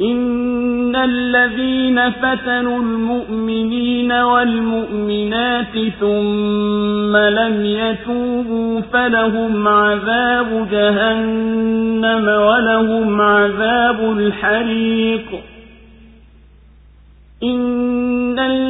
إن الذين فتنوا المؤمنين والمؤمنات ثم لم يتوبوا فلهم عذاب جهنم ولهم عذاب الحريق إن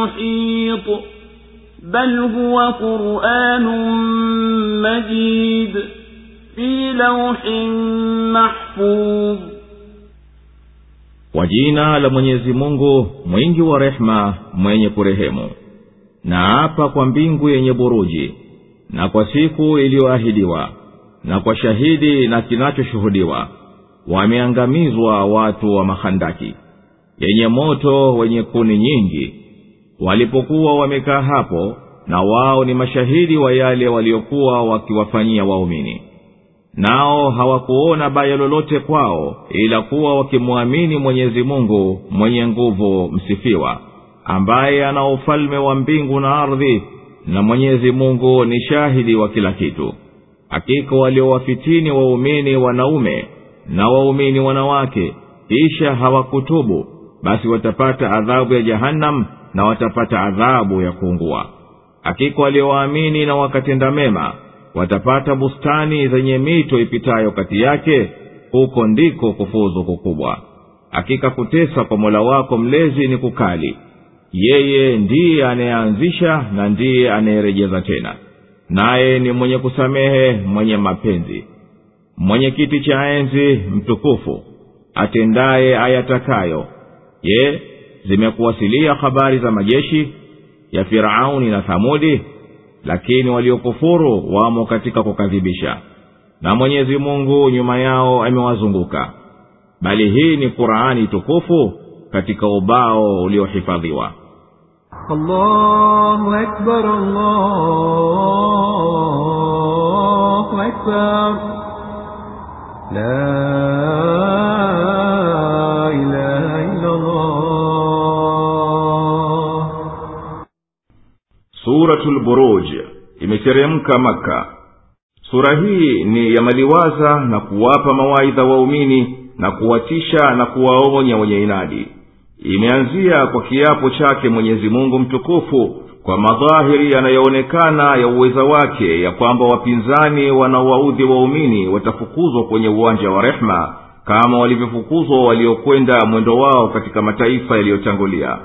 محيط بل هو قرآن مجيد في لوح محفوظ kwa jina la mwenyezi mungu mwingi wa rehema mwenye kurehemu na hapa kwa mbingu yenye buruji na kwa siku iliyoahidiwa na kwa shahidi na kinachoshuhudiwa wameangamizwa watu wa mahandaki yenye moto wenye kuni nyingi walipokuwa wamekaa hapo na wao ni mashahidi wa yale waliokuwa wakiwafanyia waumini. Nao hawakuona baya lolote kwao ila kuwa wakimwamini mwenyezi mungu mwenye nguvu msifiwa ambaye ana ufalme wa mbingu na ardhi na mwenyezi mungu ni shahidi wa kila kitu. Hakika waliowafitini waumini wanaume na waumini wanawake kisha hawakutubu basi watapata adhabu ya jahannam na watapata adhabu ya kuungua. Hakika waliowaamini na wakatenda mema watapata bustani zenye mito ipitayo kati yake huko ndiko kufuzu kukubwa. Hakika kutesa kwa mola wako mlezi ni kukali. Yeye ndiye anayeanzisha na ndiye anayerejeza tena. Naye ni mwenye kusamehe mwenye mapenzi. Mwenye kiti cha enzi mtukufu. Atendaye ayatakayo. Je zimekuwasilia habari za majeshi ya firauni na thamudi lakini waliokufuru wamo katika kukadhibisha na mwenyezi mungu nyuma yao amewazunguka bali hii ni qurani tukufu katika ubao uliohifadhiwa. La suratul buruj imeteremka maka sura hii ni ya maliwaza na kuwapa mawaidha waumini na kuwatisha na kuwaonya wenye inadi. Imeanzia kwa kiapo chake mwenyezi mungu mtukufu kwa madhahiri yanayoonekana ya uweza wake ya kwamba wapinzani wanaowaudhi waumini watafukuzwa kwenye uwanja wa rehma kama walivyofukuzwa waliokwenda mwendo wao katika mataifa yaliyotangulia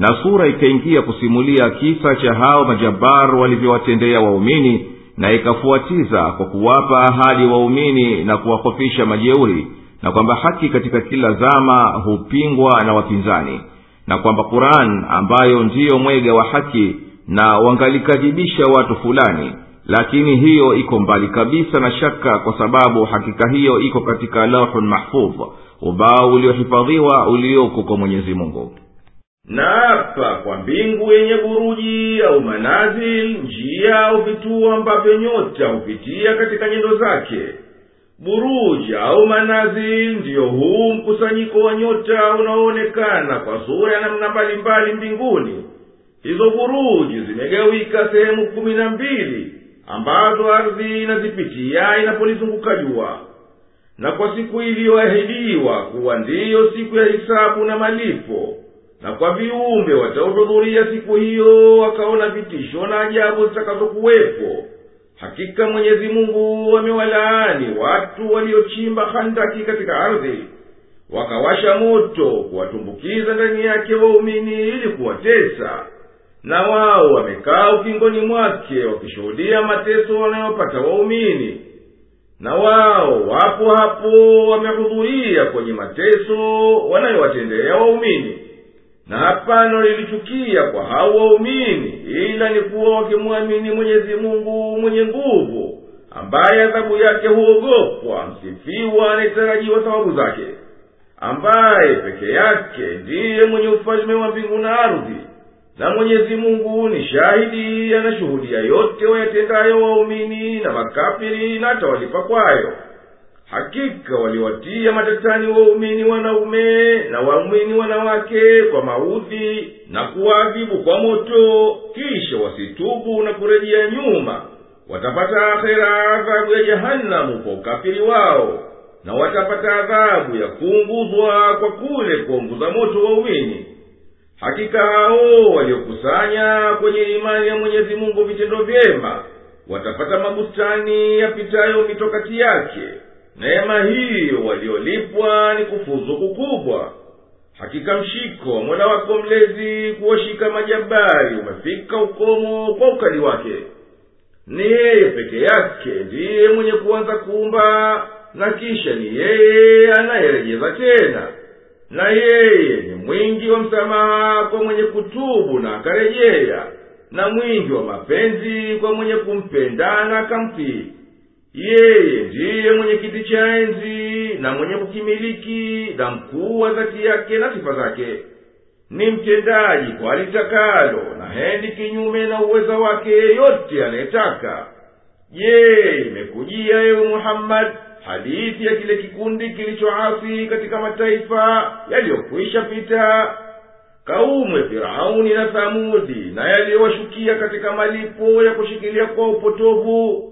na sura ikaingia kusimulia kisa cha hao majabar walivyowatendea waumini na ikafuatiza kwa kuwapa ahadi waumini na kuwahofisha majeuri na kwamba haki katika kila zama hupingwa na wapinzani na kwamba quran ambayo ndiyo mwega wa haki na wangalikadhibisha watu fulani lakini hiyo iko mbali kabisa na shaka kwa sababu hakika hiyo iko katika lauhun mahfudh ubao uliohifadhiwa ulioko kwa mwenyezi mungu naapa kwa mbingu yenye buruji au manazil njia au vituo ambavyo nyota hupitia katika nyendo zake. Buruji au manazil ndiyo huu mkusanyiko wa nyota unaoonekana kwa sura ya namna mbalimbali mbinguni. Hizo buruji zimegawika sehemu kumi na mbili ambazo ardhi inazipitia inapolizunguka jua. Na kwa siku iliyoahidiwa kuwa ndiyo siku ya hisabu na malipo na kwa viumbe wataohudhuria siku hiyo wakaona vitisho na ajabu zitakazokuwepo hakika mwenyezi mungu wamewalaani watu waliochimba handaki katika ardhi. Wakawasha moto kuwatumbukiza ndani yake waumini ili kuwatesa. Na wao wamekaa ukingoni mwake wakishuhudia mateso wanayopata waumini. Na wao wapo hapo wamehudhuria kwenye mateso wanayowatendea waumini na hapana lilichukia kwa hao waumini ila ni kuwa wakimwamini mwenyezi mungu mwenye nguvu ambaye adhabu yake huogopwa msifiwa anayetarajiwa thawabu zake ambaye peke yake ndiye mwenye ufalme wa mbingu na ardhi. Na mwenyezi mungu ni shahidi anashuhudia yote wayatendayo waumini na makafiri na atawalipa kwayo hakika waliwatia matatani waumini wanaume na waumini wanawake kwa maudhi na kuwaadhibu kwa moto kisha wasitubu na kurejea nyuma. Watapata akhera adhabu ya jehanamu kwa ukafiri wao na watapata adhabu ya kuunguzwa kwa kule kuunguza moto waumini. Hakika hao waliokusanya kwenye imani ya mwenyezi mungu vitendo vyema watapata mabustani yapitayo mitokati yake neema hiyo waliolipwa ni kufuzu kukubwa. Hakika mshiko mola wako mlezi kuwashika majabari umefika ukomo kwa ukali wake. Ni yeye peke yake ndiye mwenye kuanza kuumba na kisha ni yeye anayerejeza tena. Na yeye ni mwingi wa msamaha kwa mwenye kutubu na akarejea na mwingi wa mapenzi kwa mwenye kumpenda na akamtii yeye ndiye mwenye kiti cha enzi na mwenye kukimiliki na mkuu wa dhati yake na sifa zake. Ni mtendaji kwa litakalo na hendi kinyume na uweza wake yeyote anayetaka. Je imekujia ewe muhammadi hadithi ya kile kikundi kilichoasi katika mataifa yaliyokwisha pita. Kaumu ya firauni na thamudi na yaliyowashukia katika malipo ya kushikilia kwa upotovu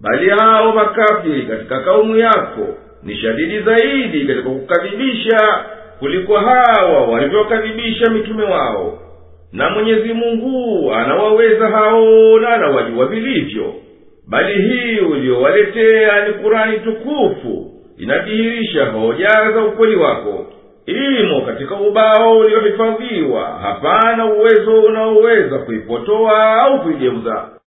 bali hao makafiri katika kaumu yako ni shadidi zaidi katika kukadhibisha kuliko hawa walivyokadhibisha mitume wao. Na mwenyezi mungu anawaweza hao na anawajua vilivyo. Bali hii uliyowaletea ni kurani tukufu inadhihirisha hoja za ukweli wako. Imo katika ubao uliohifadhiwa. Hapana uwezo unaoweza kuipotoa au kuigeuza